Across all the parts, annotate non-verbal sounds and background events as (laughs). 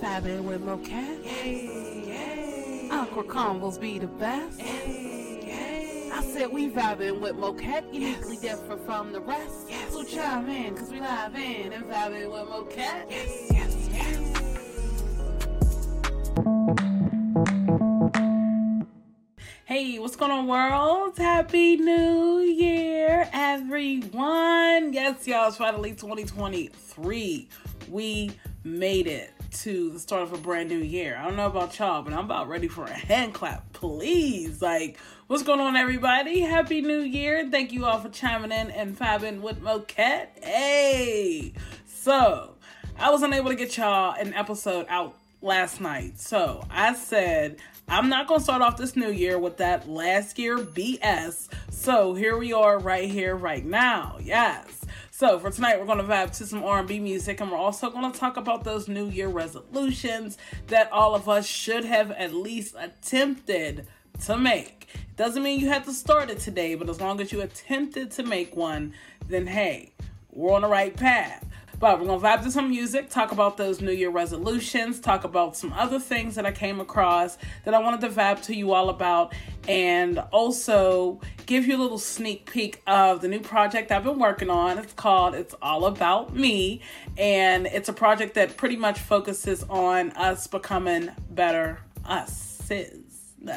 Fabbing with Mochette. Awkward combos be the best. I said we vibing with Mochette, uniquely different from the rest. Yes. So chime in, cause we live in and vibing with Mochette. Yes, yes, yes. Hey, what's going on, world? Happy New Year, everyone. Yes, y'all, it's finally 2023. We made it to the start of a brand new year. I don't know about y'all, but I'm about ready for a hand clap, please. Like, what's going on, everybody? Happy New Year. Thank you all for chiming in and fabbing with Mochette. Hey, so I was unable to get y'all an episode out last night. So I said, I'm not going to start off this new year with that last year BS. So here we are right here, right now. Yes. So for tonight, we're going to vibe to some R&B music, and we're also going to talk about those New Year resolutions that all of us should have at least attempted to make. Doesn't mean you have to start it today, but as long as you attempted to make one, then hey, we're on the right path. But we're gonna vibe to some music, talk about those New Year resolutions, talk about some other things that I came across that I wanted to vibe to you all about, and also give you a little sneak peek of the new project I've been working on. It's called It's All About Me, and it's a project that pretty much focuses on us becoming better us. Nah,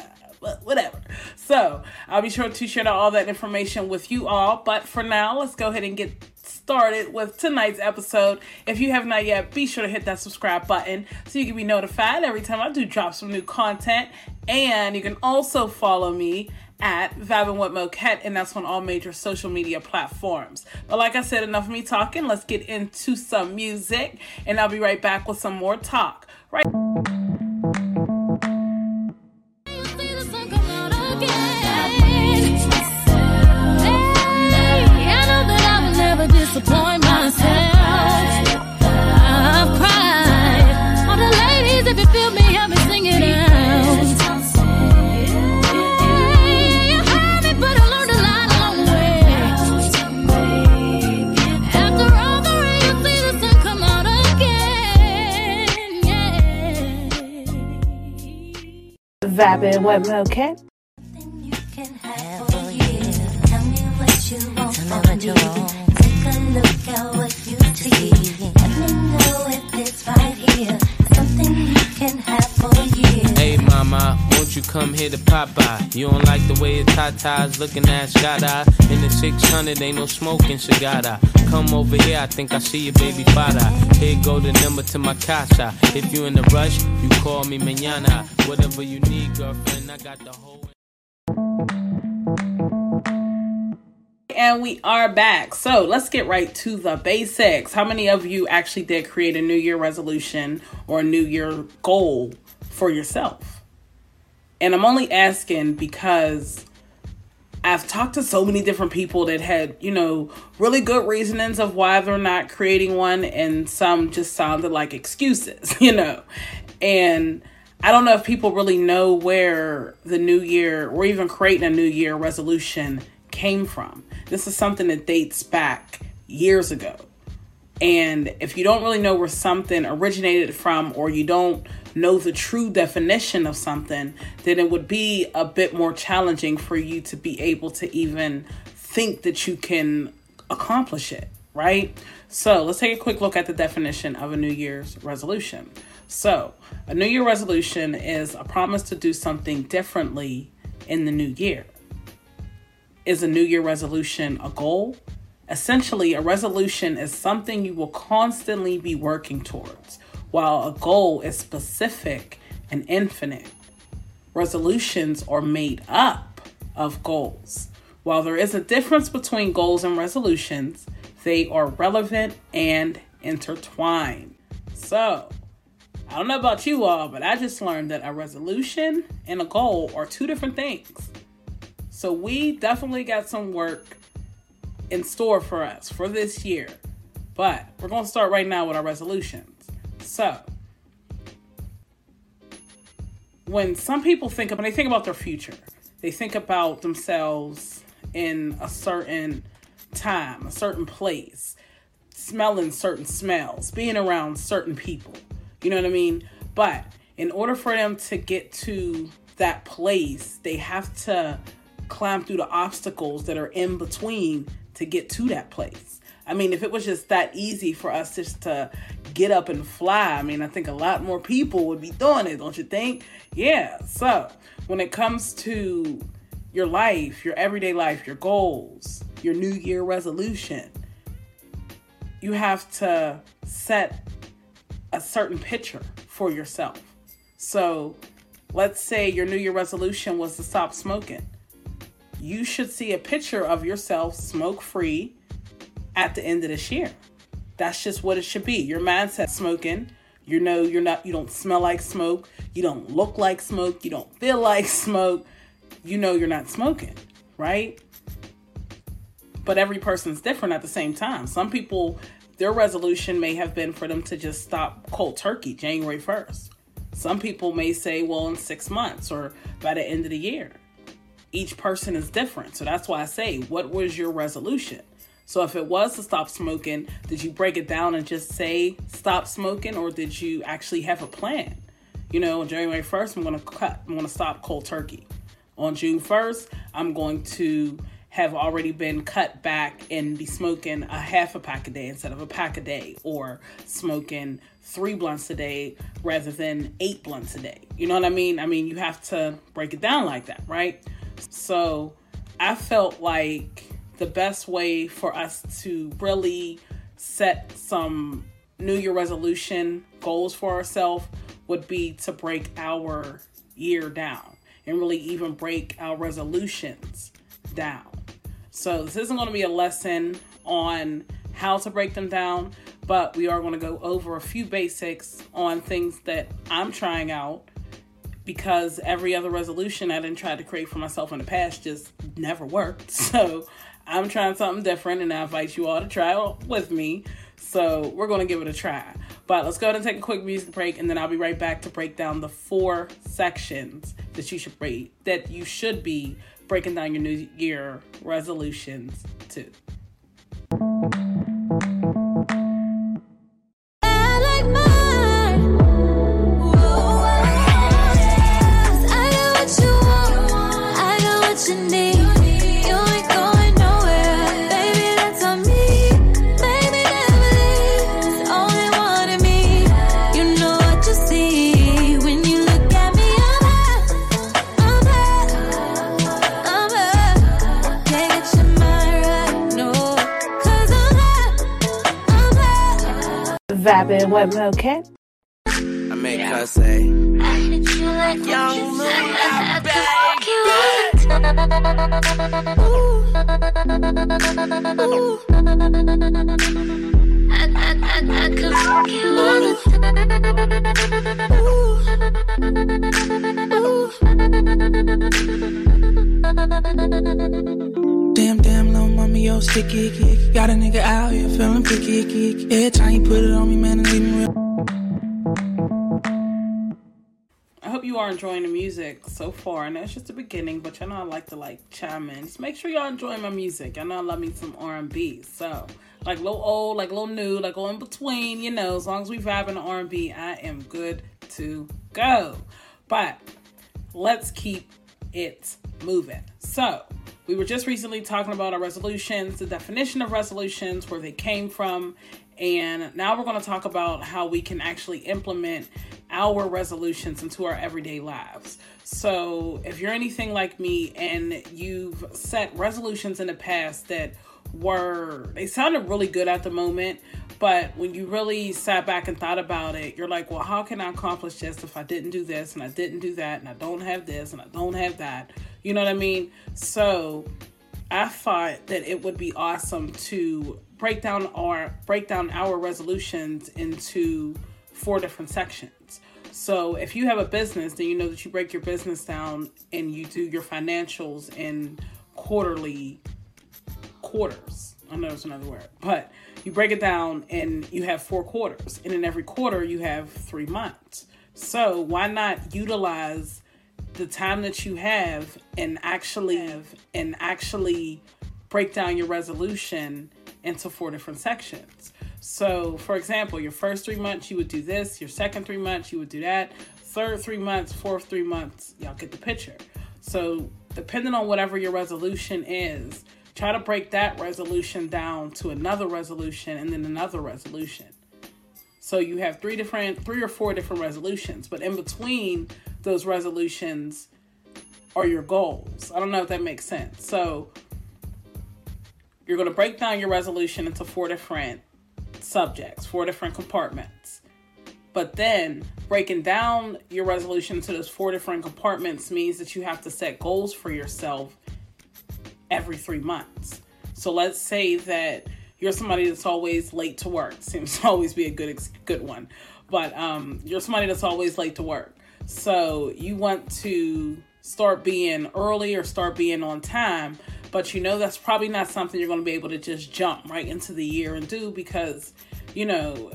whatever. So I'll be sure to share all that information with you all. But for now, let's go ahead and get started with tonight's episode. If you have not yet, be sure to hit that subscribe button so you can be notified every time I do drop some new content. And you can also follow me at Vibin with Mochette, and that's on all major social media platforms. But like I said, enough of me talking. Let's get into some music, and I'll be right back with some more talk. Right. You me. want. Take a look at what you see. Let me know if it's right here. Something you can have for years. Hey mama, won't you come here to Popeye? You don't like the way your tatas looking at shot eye. In the 600, ain't no smoking cigar. Come over here, I think I see your baby father. Here go the number to my casa. If you in a rush, you call me mañana. Whatever you need, girlfriend, I got the whole. And we are back. So let's get right to the basics. How many of you actually did create a New Year resolution or a New Year goal for yourself? And I'm only asking because I've talked to so many different people that had, you know, really good reasonings of why they're not creating one, and some just sounded like excuses, (laughs) you know. And I don't know if people really know where the new year or even creating a new year resolution came from. This is something that dates back years ago. And if you don't really know where something originated from, or you don't know the true definition of something, then it would be a bit more challenging for you to be able to even think that you can accomplish it, right? So let's take a quick look at the definition of a New Year's resolution. So, a New Year resolution is a promise to do something differently in the new year. Is a New Year resolution a goal? Essentially, a resolution is something you will constantly be working towards, while a goal is specific and infinite. Resolutions are made up of goals. While there is a difference between goals and resolutions, they are relevant and intertwined. So, I don't know about you all, but I just learned that a resolution and a goal are two different things. So we definitely got some work in store for us for this year. But we're going to start right now with our resolutions. So, when some people think about, they think about their future, they think about themselves in a certain time, a certain place, smelling certain smells, being around certain people. You know what I mean? But in order for them to get to that place, they have to climb through the obstacles that are in between to get to that place. I mean, if it was just that easy for us just to get up and fly, I mean, I think a lot more people would be doing it, don't you think? Yeah. So, when it comes to your life, your everyday life, your goals, your new year resolution, you have to set a certain picture for yourself. So, let's say your new year resolution was to stop smoking. You should see a picture of yourself smoke free at the end of this year. That's just what it should be. Your mindset smoking. You know you're not you don't smell like smoke, you don't look like smoke, you don't feel (laughs) like smoke. You know you're not smoking, right? But every person's different at the same time. Some people their resolution may have been for them to just stop cold turkey January 1st. Some people may say, well, in six months or by the end of the year. Each person is different. So that's why I say, what was your resolution? So if it was to stop smoking, did you break it down and just say stop smoking or did you actually have a plan? You know, on January 1st, I'm going to cut, I'm going to stop cold turkey. On June 1st, I'm going to have already been cut back and be smoking a half a pack a day instead of a pack a day or smoking three blunts a day rather than eight blunts a day. You know what I mean? I mean, you have to break it down like that, right? So I felt like the best way for us to really set some New Year resolution goals for ourselves would be to break our year down and really even break our resolutions down. So, this isn't going to be a lesson on how to break them down, but we are going to go over a few basics on things that I'm trying out because every other resolution I didn't try to create for myself in the past just never worked. (laughs) So, I'm trying something different and I invite you all to try it with me. So we're going to give it a try. But let's go ahead and take a quick music break and then I'll be right back to break down the four sections that you should break that you should be breaking down your new year resolutions to. High. Vibing with Mochette. I make her say, I hit you like Young Luda, Luda, fuck you all the time. Ooh. Ooh. I, I, I, I could fuck you all the time. Damn, damn, little mama, yo, sticky, icky. Got a nigga out here feeling picky, icky, icky. Every time you put it on me, man, leave me real. I hope you are enjoying the music so far. And it's just the beginning, but y'all know I like to like chime in. Just make sure y'all enjoying my music. I know I love me some R and B. So like little old, like little new, like all in between. You know, as long as we vibing in the R and B, I am good to go. But let's keep it moving. So we were just recently talking about our resolutions, the definition of resolutions, where they came from, and now we're going to talk about how we can actually implement our resolutions into our everyday lives. So, if you're anything like me and you've set resolutions in the past that were, they sounded really good at the moment, but when you really sat back and thought about it, you're like, well, how can I accomplish this if I didn't do this and I didn't do that and I don't have this and I don't have that? You know what I mean? So, I thought that it would be awesome to break down our break down our resolutions into four different sections. So if you have a business, then you know that you break your business down and you do your financials in quarterly quarters. I know it's another word, but you break it down and you have four quarters, and in every quarter you have three months. So why not utilize the time that you have and actually and actually break down your resolution into four different sections. So, for example, your first three months, you would do this. Your second three months, you would do that. Third three months, fourth three months, y'all get the picture. So, depending on whatever your resolution is, try to break that resolution down to another resolution and then another resolution. So, you have three different, three or four different resolutions, but in between those resolutions are your goals. I don't know if that makes sense. So, you're going to break down your resolution into four different subjects, four different compartments. But then breaking down your resolution to those four different compartments means that you have to set goals for yourself every three months. So let's say that you're somebody that's always late to work. (laughs) Seems to always be a good good one. But um, you're somebody that's always late to work. So you want to start being early or start being on time but you know that's probably not something you're going to be able to just jump right into the year and do because you know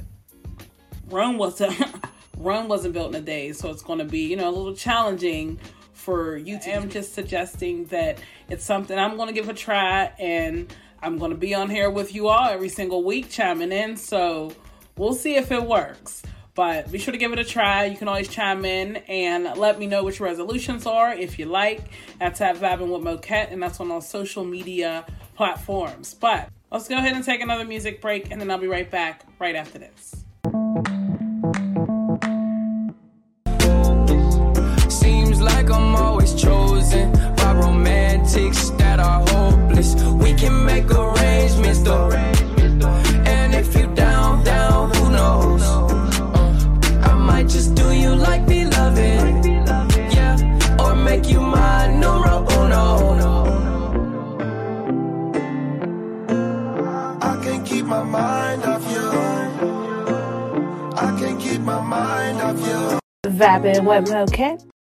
Rome wasn't (laughs) Rome wasn't built in a day, so it's going to be you know a little challenging for you. To, I'm just suggesting that it's something I'm going to give a try, and I'm going to be on here with you all every single week chiming in. So we'll see if it works. But be sure to give it a try. You can always chime in and let me know which resolutions are if you like. That's at Vibing with Mochette, and that's on all social media platforms. But let's go ahead and take another music break, and then I'll be right back right after this. Seems like I'm always chosen arrangements though. And if you down, down, who knows? Uh, I might just do you like beloved. Yeah, or make you my numero uno. I can't keep my mind off you. I can't keep my mind off you. With Mochette.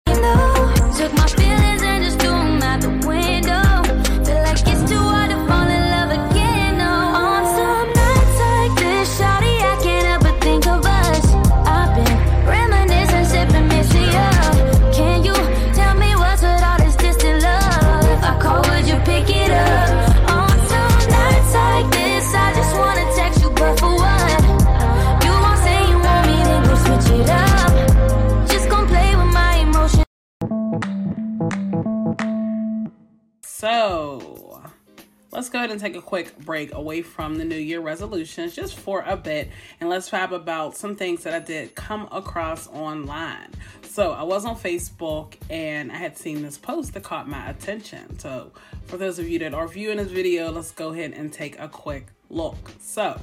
Ahead and take a quick break away from the New Year resolutions just for a bit and let's vibe about some things that I did come across online. So, I was on Facebook and I had seen this post that caught my attention. So, for those of you that are viewing this video, let's go ahead and take a quick look. So,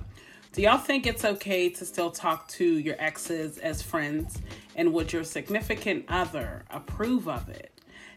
do y'all think it's okay to still talk to your exes as friends? And would your significant other approve of it?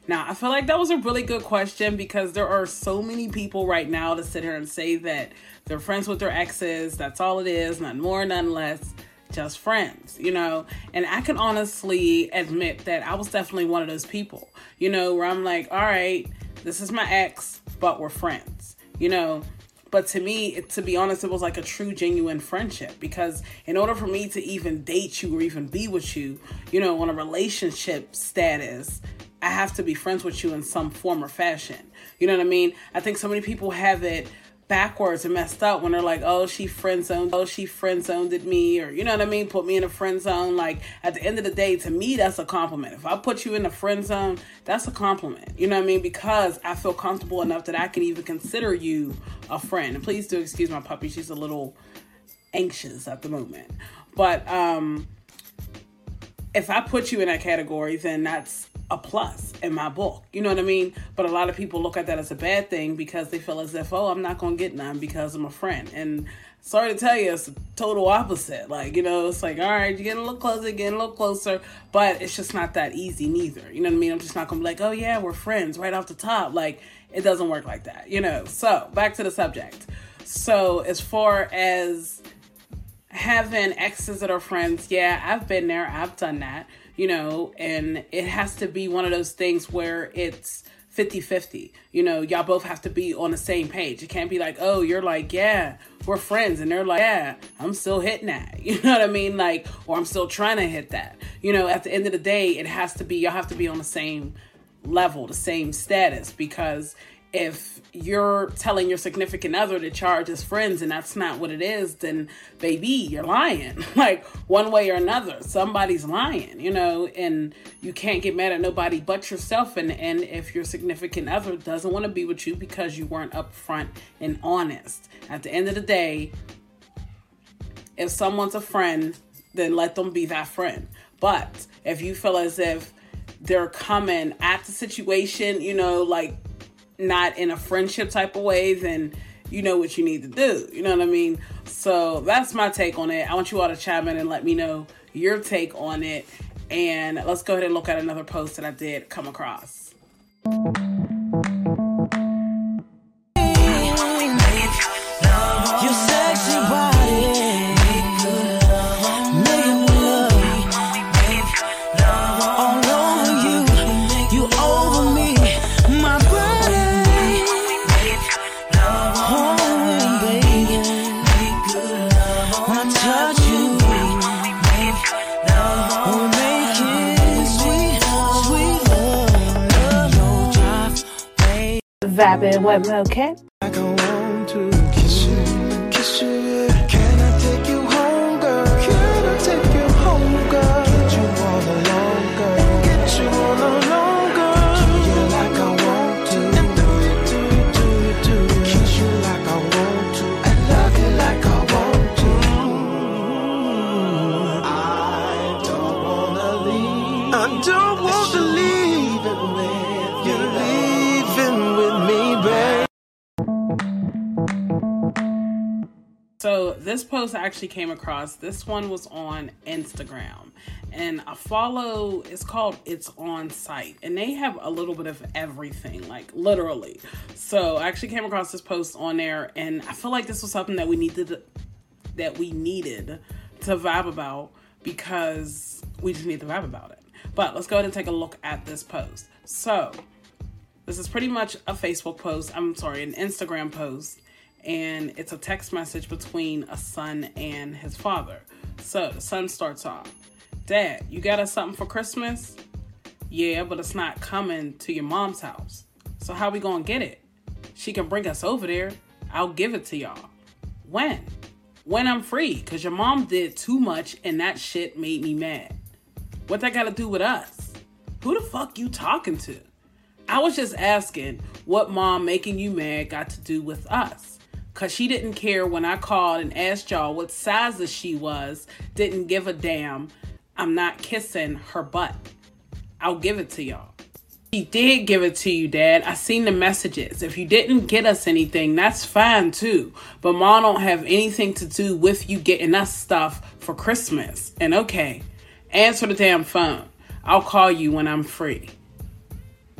Now, I feel like that was a really good question because there are so many people right now to sit here and say that they're friends with their exes. That's all it is, none more, none less, just friends, you know? And I can honestly admit that I was definitely one of those people, you know, where I'm like, all right, this is my ex, but we're friends, you know? But to me, it, to be honest, it was like a true, genuine friendship because in order for me to even date you or even be with you, you know, on a relationship status, I have to be friends with you in some form or fashion. You know what I mean? I think so many people have it backwards and messed up when they're like, oh, she friend zoned, oh, she friend zoned me, or you know what I mean? Put me in a friend zone. Like at the end of the day, to me, that's a compliment. If I put you in a friend zone, that's a compliment. You know what I mean? Because I feel comfortable enough that I can even consider you a friend. And please do excuse my puppy. She's a little anxious at the moment. But um if I put you in that category, then that's a plus in my book. You know what I mean? But a lot of people look at that as a bad thing because they feel as if, oh, I'm not going to get none because I'm a friend. And sorry to tell you, it's total opposite. Like, you know, it's like, all right, you're getting a little closer, getting a little closer, but it's just not that easy neither. You know what I mean? I'm just not going to be like, oh, yeah, we're friends right off the top. Like, it doesn't work like that, you know? So, back to the subject. So, as far as having exes that are friends, yeah, I've been there, I've done that, you know, and it has to be one of those things where it's 50 50. You know, y'all both have to be on the same page. It can't be like, oh, you're like, yeah, we're friends. And they're like, yeah, I'm still hitting that. (laughs) You know what I mean? Like, or I'm still trying to hit that. You know, at the end of the day, it has to be, y'all have to be on the same level, the same status, because if you're telling your significant other to charge as friends and that's not what it is, then baby, you're lying. (laughs) like one way or another, somebody's lying, you know, and you can't get mad at nobody but yourself. And, and if your significant other doesn't want to be with you because you weren't upfront and honest, at the end of the day, if someone's a friend, then let them be that friend. But if you feel as if they're coming at the situation, you know, like not in a friendship type of way, then you know what you need to do. You know what I mean? So that's my take on it. I want you all to chime in and let me know your take on it. And let's go ahead and look at another post that I did come across. Vibing with Mochette. Like So this post actually came across. This one was on Instagram, and I follow. It's called It's On Site, and they have a little bit of everything, like literally. So I actually came across this post on there, and I feel like this was something that we needed that we needed to vibe about because we just need to vibe about it. But let's go ahead and take a look at this post. So this is pretty much a Facebook post. I'm sorry, an Instagram post. And it's a text message between a son and his father. So the son starts off Dad, you got us something for Christmas? Yeah, but it's not coming to your mom's house. So how we gonna get it? She can bring us over there. I'll give it to y'all. When? When I'm free, cause your mom did too much and that shit made me mad. What that got to do with us? Who the fuck you talking to? I was just asking what mom making you mad got to do with us. Cause she didn't care when I called and asked y'all what sizes she was, didn't give a damn. I'm not kissing her butt. I'll give it to y'all. She did give it to you, Dad. I seen the messages. If you didn't get us anything, that's fine too. But mom don't have anything to do with you getting us stuff for Christmas. And okay, answer the damn phone. I'll call you when I'm free.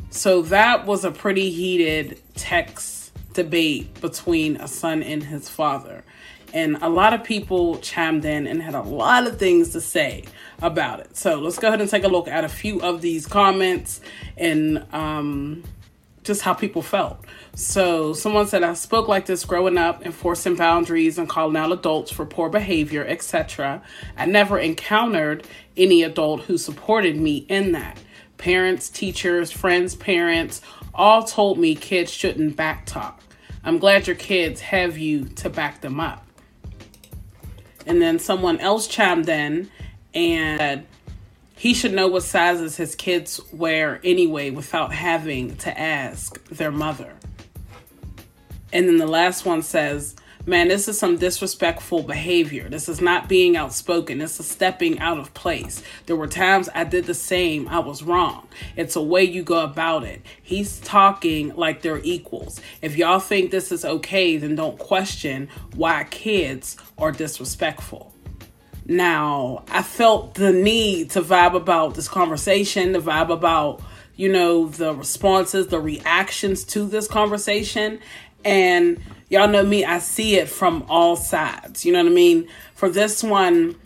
So that was a pretty heated text debate between a son and his father. And a lot of people chimed in and had a lot of things to say about it. So let's go ahead and take a look at a few of these comments and um, just how people felt. So someone said, I spoke like this growing up, enforcing boundaries and calling out adults for poor behavior, etc. I never encountered any adult who supported me in that. Parents, teachers, friends, parents all told me kids shouldn't backtalk. I'm glad your kids have you to back them up. And then someone else chimed in and said he should know what sizes his kids wear anyway without having to ask their mother. And then the last one says, Man, this is some disrespectful behavior. This is not being outspoken. This is stepping out of place. There were times I did the same. I was wrong. It's a way you go about it. He's talking like they're equals. If y'all think this is okay, then don't question why kids are disrespectful. Now, I felt the need to vibe about this conversation, to vibe about, you know, the responses, the reactions to this conversation. And y'all know me, I see it from all sides. You know what I mean? For this one,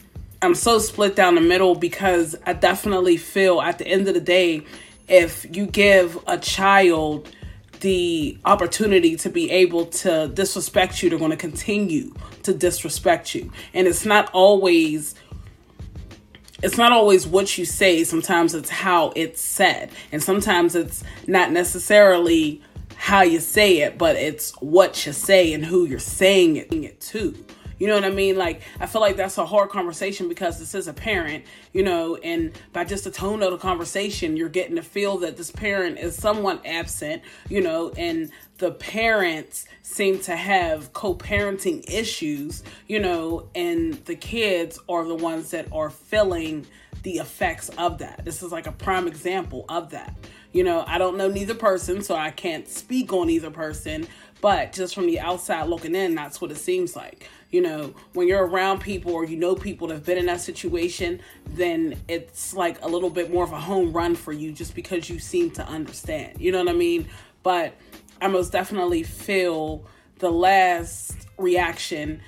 I'm so split down the middle because I definitely feel at the end of the day, if you give a child the opportunity to be able to disrespect you, they're going to continue to disrespect you. And it's not always it's not always what you say, sometimes it's how it's said. And sometimes it's not necessarily how you say it, but it's what you say and who you're saying it, to. You know what I mean? Like, I feel like that's a hard conversation because this is a parent, you know, and by just the tone of the conversation, you're getting to feel that this parent is somewhat absent, you know, and the parents seem to have co parenting issues, you know, and the kids are the ones that are feeling the effects of that. This is like a prime example of that. You know, I don't know neither person, so I can't speak on either person, but just from the outside looking in, that's what it seems like. You know, when you're around people or you know people that have been in that situation, then it's like a little bit more of a home run for you just because you seem to understand. You know what I mean? But I most definitely feel the last reaction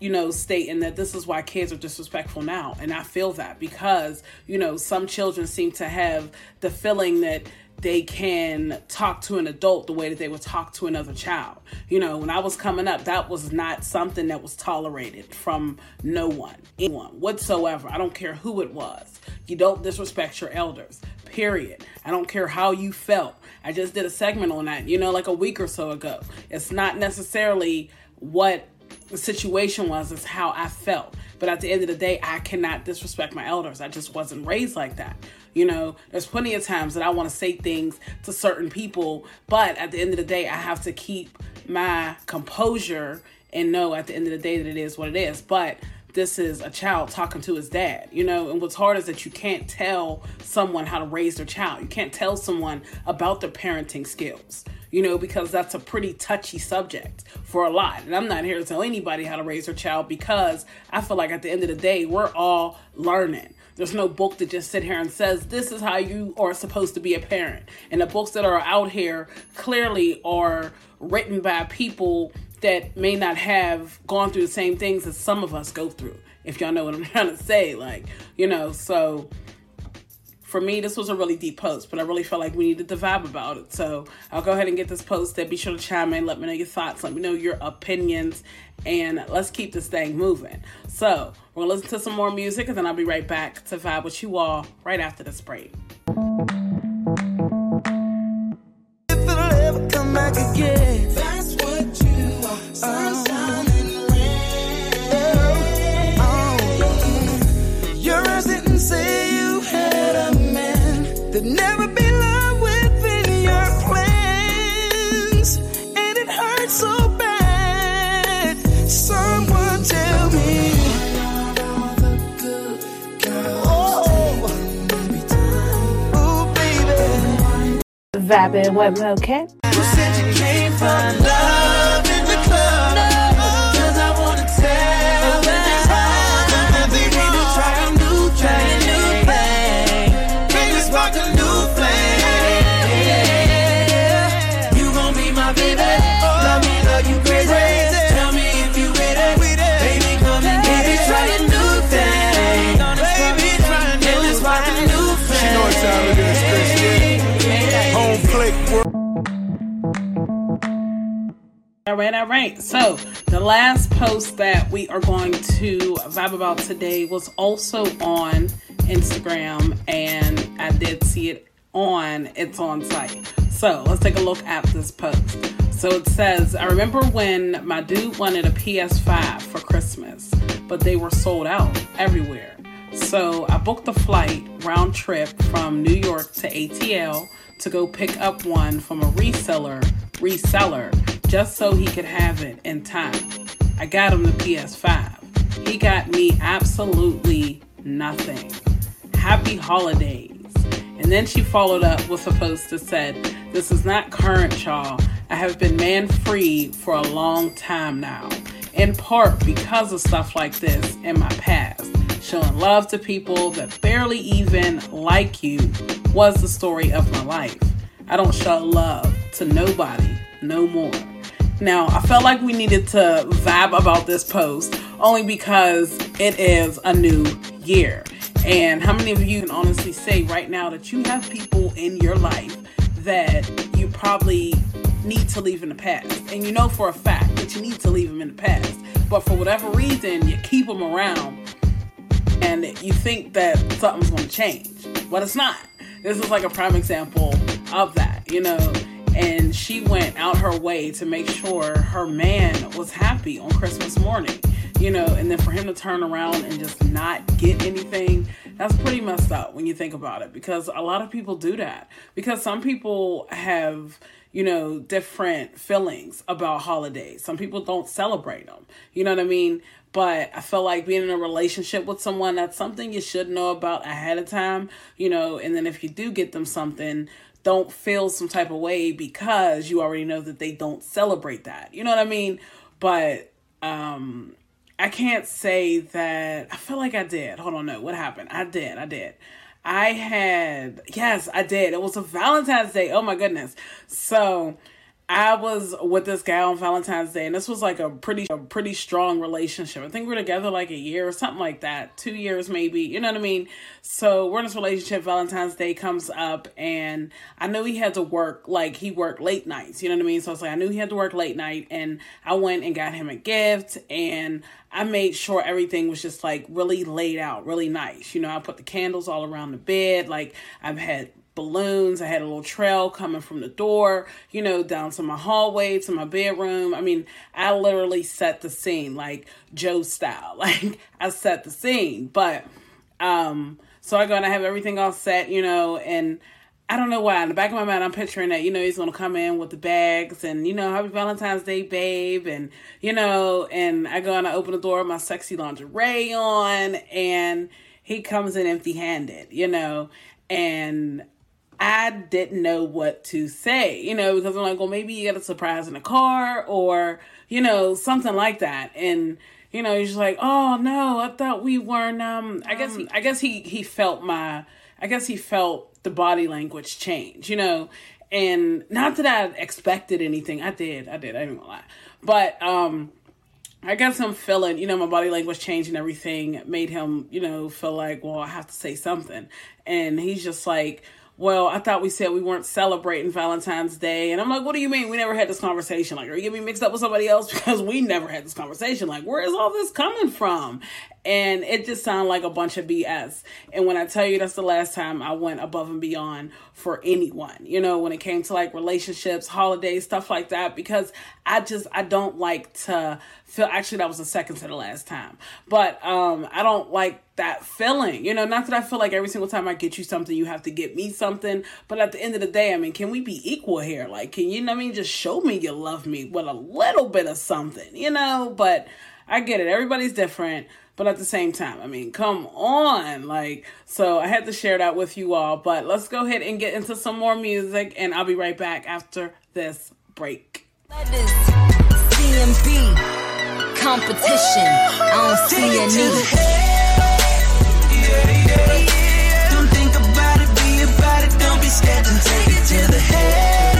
you know, stating that this is why kids are disrespectful now. And I feel that because, you know, some children seem to have the feeling that they can talk to an adult the way that they would talk to another child. You know, when I was coming up, that was not something that was tolerated from no one, anyone whatsoever. I don't care who it was. You don't disrespect your elders, period. I don't care how you felt. I just did a segment on that, you know, like a week or so ago. It's not necessarily what situation was is how I felt. But at the end of the day, I cannot disrespect my elders. I just wasn't raised like that. You know, there's plenty of times that I want to say things to certain people, but at the end of the day, I have to keep my composure and know at the end of the day that it is what it is. But this is a child talking to his dad, you know, and what's hard is that you can't tell someone how to raise their child. You can't tell someone about their parenting skills you know, because that's a pretty touchy subject for a lot. And I'm not here to tell anybody how to raise their child because I feel like at the end of the day, we're all learning. There's no book that just sit here and says this is how you are supposed to be a parent. And the books that are out here clearly are written by people that may not have gone through the same things as some of us go through. If y'all know what I'm (laughs) trying to say, like, you know, so for me, this was a really deep post, but I really felt like we needed to vibe about it. So I'll go ahead and get this posted. Be sure to chime in, let me know your thoughts, let me know your opinions, and let's keep this thing moving. So we're gonna listen to some more music, and then I'll be right back to vibe with you all right after this break. If it'll ever come back again. Vibing with Mochette. You said you came for love right. So the last post that we are going to vibe about today was also on Instagram, and I did see it on its on site. So let's take a look at this post. So it says, I remember when my dude wanted a PS5 for Christmas, but they were sold out everywhere. So I booked a flight round trip from New York to ATL to go pick up one from a reseller reseller just so he could have it in time. I got him the PS5. He got me absolutely nothing. Happy holidays. And then she followed up with a post that said, This is not current, y'all. I have been man free for a long time now, in part because of stuff like this in my past. Showing love to people that barely even like you was the story of my life. I don't show love to nobody no more. Now, I felt like we needed to vibe about this post only because it is a new year. And how many of you can honestly say right now that you have people in your life that you probably need to leave in the past? And you know for a fact that you need to leave them in the past. But for whatever reason, you keep them around and you think that something's going to change, but it's not. This is like a prime example of that, you know. And she went out her way to make sure her man was happy on Christmas morning. You know, and then for him to turn around and just not get anything, that's pretty messed up when you think about it because a lot of people do that. Because some people have you know, different feelings about holidays. Some people don't celebrate them. You know what I mean? But I feel like being in a relationship with someone, that's something you should know about ahead of time, you know, and then if you do get them something, don't feel some type of way because you already know that they don't celebrate that. You know what I mean? But um I can't say that I feel like I did. Hold on, no, what happened? I did, I did. I had, yes, I did. It was a Valentine's Day. Oh my goodness. So I was with this guy on Valentine's Day, and this was like a pretty, a pretty strong relationship. I think we are together like a year or something like that, two years maybe. You know what I mean? So we're in this relationship. Valentine's Day comes up, and I knew he had to work. Like he worked late nights. You know what I mean? So I was like, I knew he had to work late night, and I went and got him a gift, and I made sure everything was just like really laid out, really nice. You know, I put the candles all around the bed. Like I've had balloons. I had a little trail coming from the door, you know, down to my hallway, to my bedroom. I mean, I literally set the scene like Joe style. (laughs) Like I set the scene. But um so I go and I have everything all set, you know, and I don't know why. In the back of my mind, I'm picturing that, you know, he's going to come in with the bags and, you know, happy Valentine's Day, babe. And, you know, and I go and I open the door with my sexy lingerie on and he comes in empty handed, you know, and I didn't know what to say, you know, because I'm like, well, maybe you got a surprise in the car or, you know, something like that. And, you know, he's like, oh no, I thought we weren't, um, I guess, he, I guess he, he felt my, I guess he felt the body language change, you know, and not that I expected anything. I did, I did, I didn't lie. But, um, I guess I'm feeling, you know, my body language change and everything made him, you know, feel like, well, I have to say something. And he's just like, well, I thought we said we weren't celebrating Valentine's Day. And I'm like, what do you mean? We never had this conversation. Like, are you getting me mixed up with somebody else? (laughs) Because we never had this conversation. Like, where is all this coming from? And it just sounded like a bunch of BS. And when I tell you that's the last time I went above and beyond for anyone, you know, when it came to like relationships, holidays, stuff like that, because I just, I don't like to feel, actually, that was the second to the last time, but um, I don't like that feeling, you know, not that I feel like every single time I get you something, you have to get me something, but at the end of the day, I mean, can we be equal here? Like, can you, know I mean, just show me you love me with a little bit of something, you know, but I get it. Everybody's different. But at the same time, I mean, come on. Like, so I had to share that with you all. But let's go ahead and get into some more music, and I'll be right back after this break. CMB competition. I don't see a need. Don't think about it, be about it. Don't be scared and take it to the head.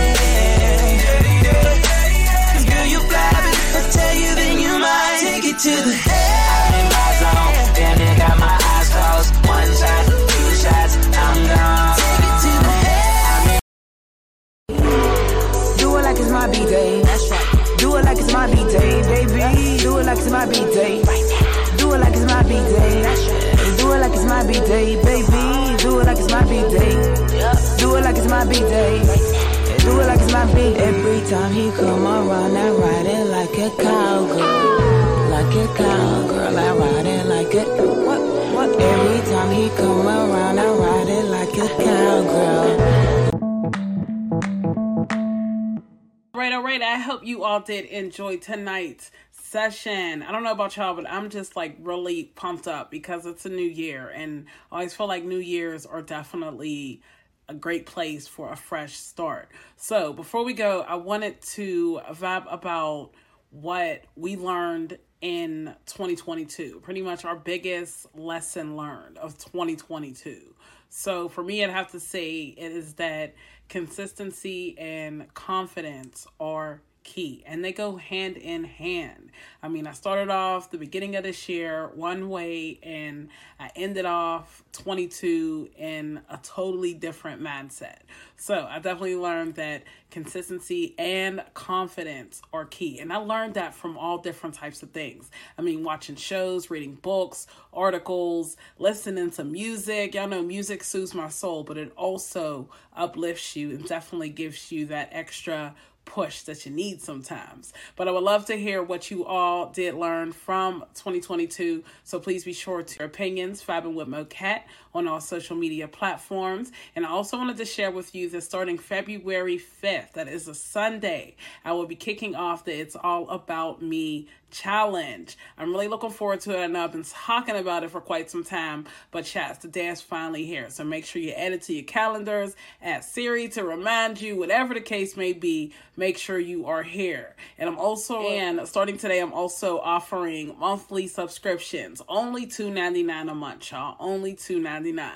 Do it like it's my B-day. That's right. Do it like it's my B-day, baby. Do it like it's my B-day. Do it like it's my B-day. Do it like it's my baby. Do it like it's my B-day. Do it like it's my B-day. Do it like it's my B. Every time he come around, I ride it like a cowgirl. Like a cowgirl, I ride it like a what? What? Every time he come around, I ride it like a cowgirl. All right, all right. I hope you all did enjoy tonight's session. I don't know about y'all, but I'm just like really pumped up because it's a new year and I always feel like New Year's are definitely a great place for a fresh start. So before we go, I wanted to vibe about what we learned in 2022. Pretty much our biggest lesson learned of 2022. So for me, I'd have to say it is that consistency and confidence are key and they go hand in hand. I mean, I started off the beginning of this year one way and I ended off 22 in a totally different mindset. So I definitely learned that consistency and confidence are key. And I learned that from all different types of things. I mean, watching shows, reading books, articles, listening to music. Y'all know music soothes my soul, but it also uplifts you and definitely gives you that extra push that you need sometimes. But I would love to hear what you all did learn from 2022. So please be sure to your opinions, Fabbing with Mochette on all social media platforms. And I also wanted to share with you that starting February 5th, that is a Sunday, I will be kicking off the It's All About Me challenge. I'm really looking forward to it. and I've been talking about it for quite some time, but chats, the day is finally here. So make sure you add it to your calendars, add Siri to remind you, whatever the case may be, make sure you are here. And I'm also, and starting today, I'm also offering monthly subscriptions, only $2.99 a month, y'all. Only $2.99.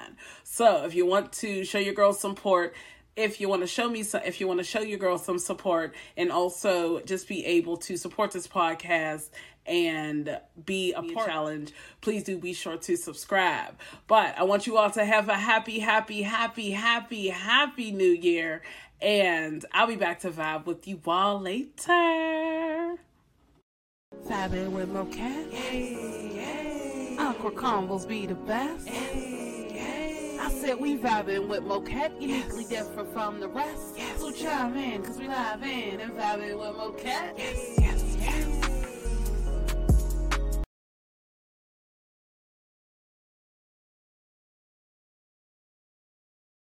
So if you want to show your girls support, if you want to show me some if you want to show your girl some support and also just be able to support this podcast and be a part challenge. please do be sure to subscribe. But i want you all to have a happy happy happy happy happy new year and i'll be back to vibe with you all later. Vibing with Mochette. Uncle Combos be the best. I said we vibing with Mochette, uniquely different from the rest. So chime in, cause we live in and vibing with Mochette.